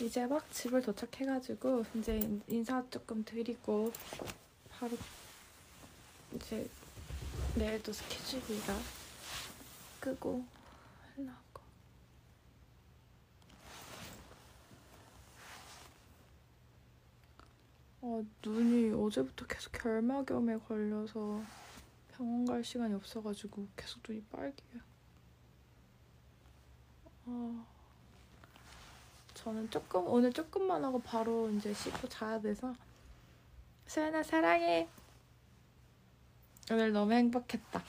이제 막 집을 도착해가지고 이제 인사 조금 드리고 바로 이제 내일도 스케줄이라 끄고 하려고. 어, 눈이 어제부터 계속 결막염에 걸려서 병원 갈 시간이 없어가지고 계속 눈이 빨개요. 아, 저는 조금 오늘 조금만 하고 바로 이제 씻고 자야 돼서 수연아 사랑해. 오늘 너무 행복했다.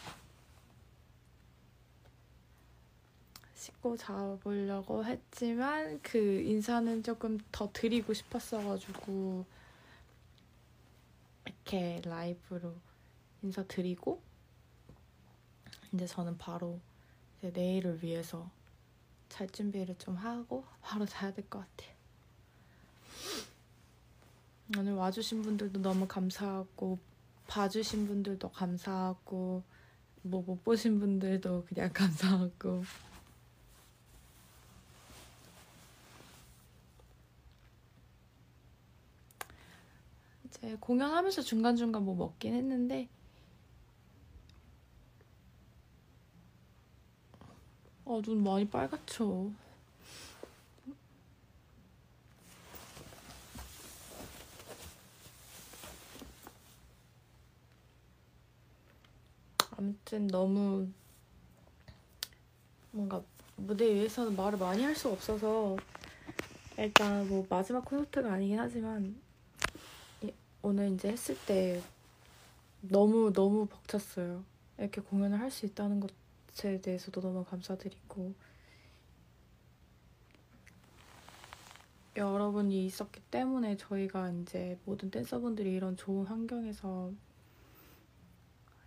씻고 자보려고 했지만 그 인사는 조금 더 드리고 싶었어가지고 이렇게 라이브로 인사드리고 이제 저는 바로 이제 내일을 위해서 잘 준비를 좀 하고 바로 자야 될 것 같아요. 오늘 와주신 분들도 너무 감사하고 봐주신 분들도 감사하고 뭐 못 보신 분들도 그냥 감사하고 이제 공연하면서 중간중간 뭐 먹긴 했는데 아, 눈 많이 빨갛죠. 아무튼 너무 뭔가 무대 위에서는 말을 많이 할수 없어서 일단 뭐 마지막 콘서트가 아니긴 하지만 이- 오늘 이제 했을 때 너무 너무 벅찼어요. 이렇게 공연을 할 수 있다는 것 에 대해서도 너무 감사드리고 여러분이 있었기 때문에 저희가 이제 모든 댄서분들이 이런 좋은 환경에서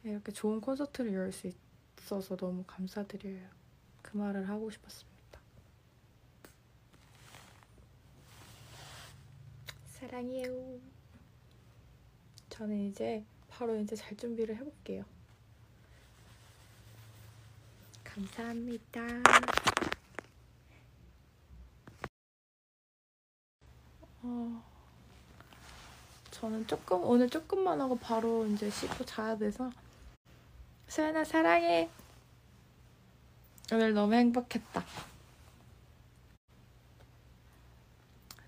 이렇게 좋은 콘서트를 열 수 있어서 너무 감사드려요. 그 말을 하고 싶었습니다. 사랑해요. 저는 이제 바로 이제 잘 준비를 해볼게요. 감사합니다. 어, 저는 조금 오늘 조금만 하고 바로 이제 씻고 자야 돼서 수연아 사랑해. 오늘 너무 행복했다.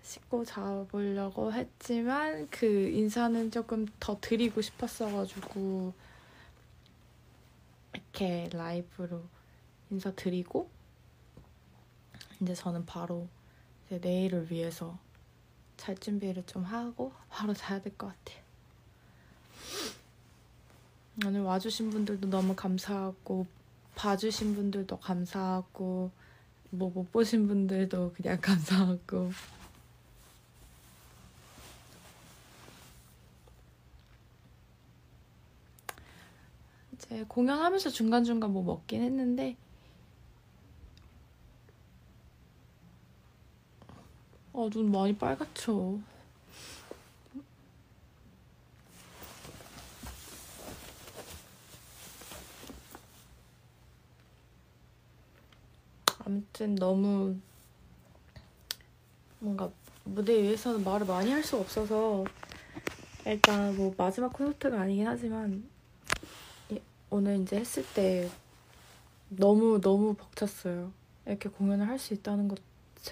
씻고 자보려고 했지만 그 인사는 조금 더 드리고 싶었어가지고 이렇게 라이브로 인사드리고 이제 저는 바로 이제 내일을 위해서 잘 준비를 좀 하고 바로 자야 될 것 같아요. 오늘 와주신 분들도 너무 감사하고 봐주신 분들도 감사하고 뭐 못 보신 분들도 그냥 감사하고 이제 공연하면서 중간중간 뭐 먹긴 했는데 아, 눈 많이 빨갛죠. 아무튼 너무 뭔가 무대 위에서는 말을 많이 할수 없어서 일단 뭐 마지막 콘서트가 아니긴 하지만 이- 오늘 이제 했을 때 너무 너무 벅찼어요. 이렇게 공연을 할 수 있다는 것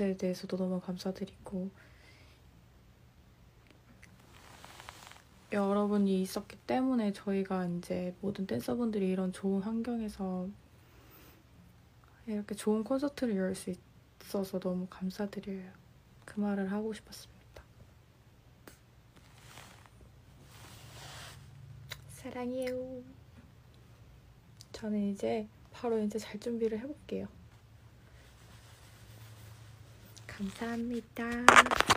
에 대해서도 너무 감사드리고 여러분이 있었기 때문에 저희가 이제 모든 댄서분들이 이런 좋은 환경에서 이렇게 좋은 콘서트를 열 수 있어서 너무 감사드려요. 그 말을 하고 싶었습니다. 사랑해요. 저는 이제 바로 이제 잘 준비를 해볼게요. 감사합니다.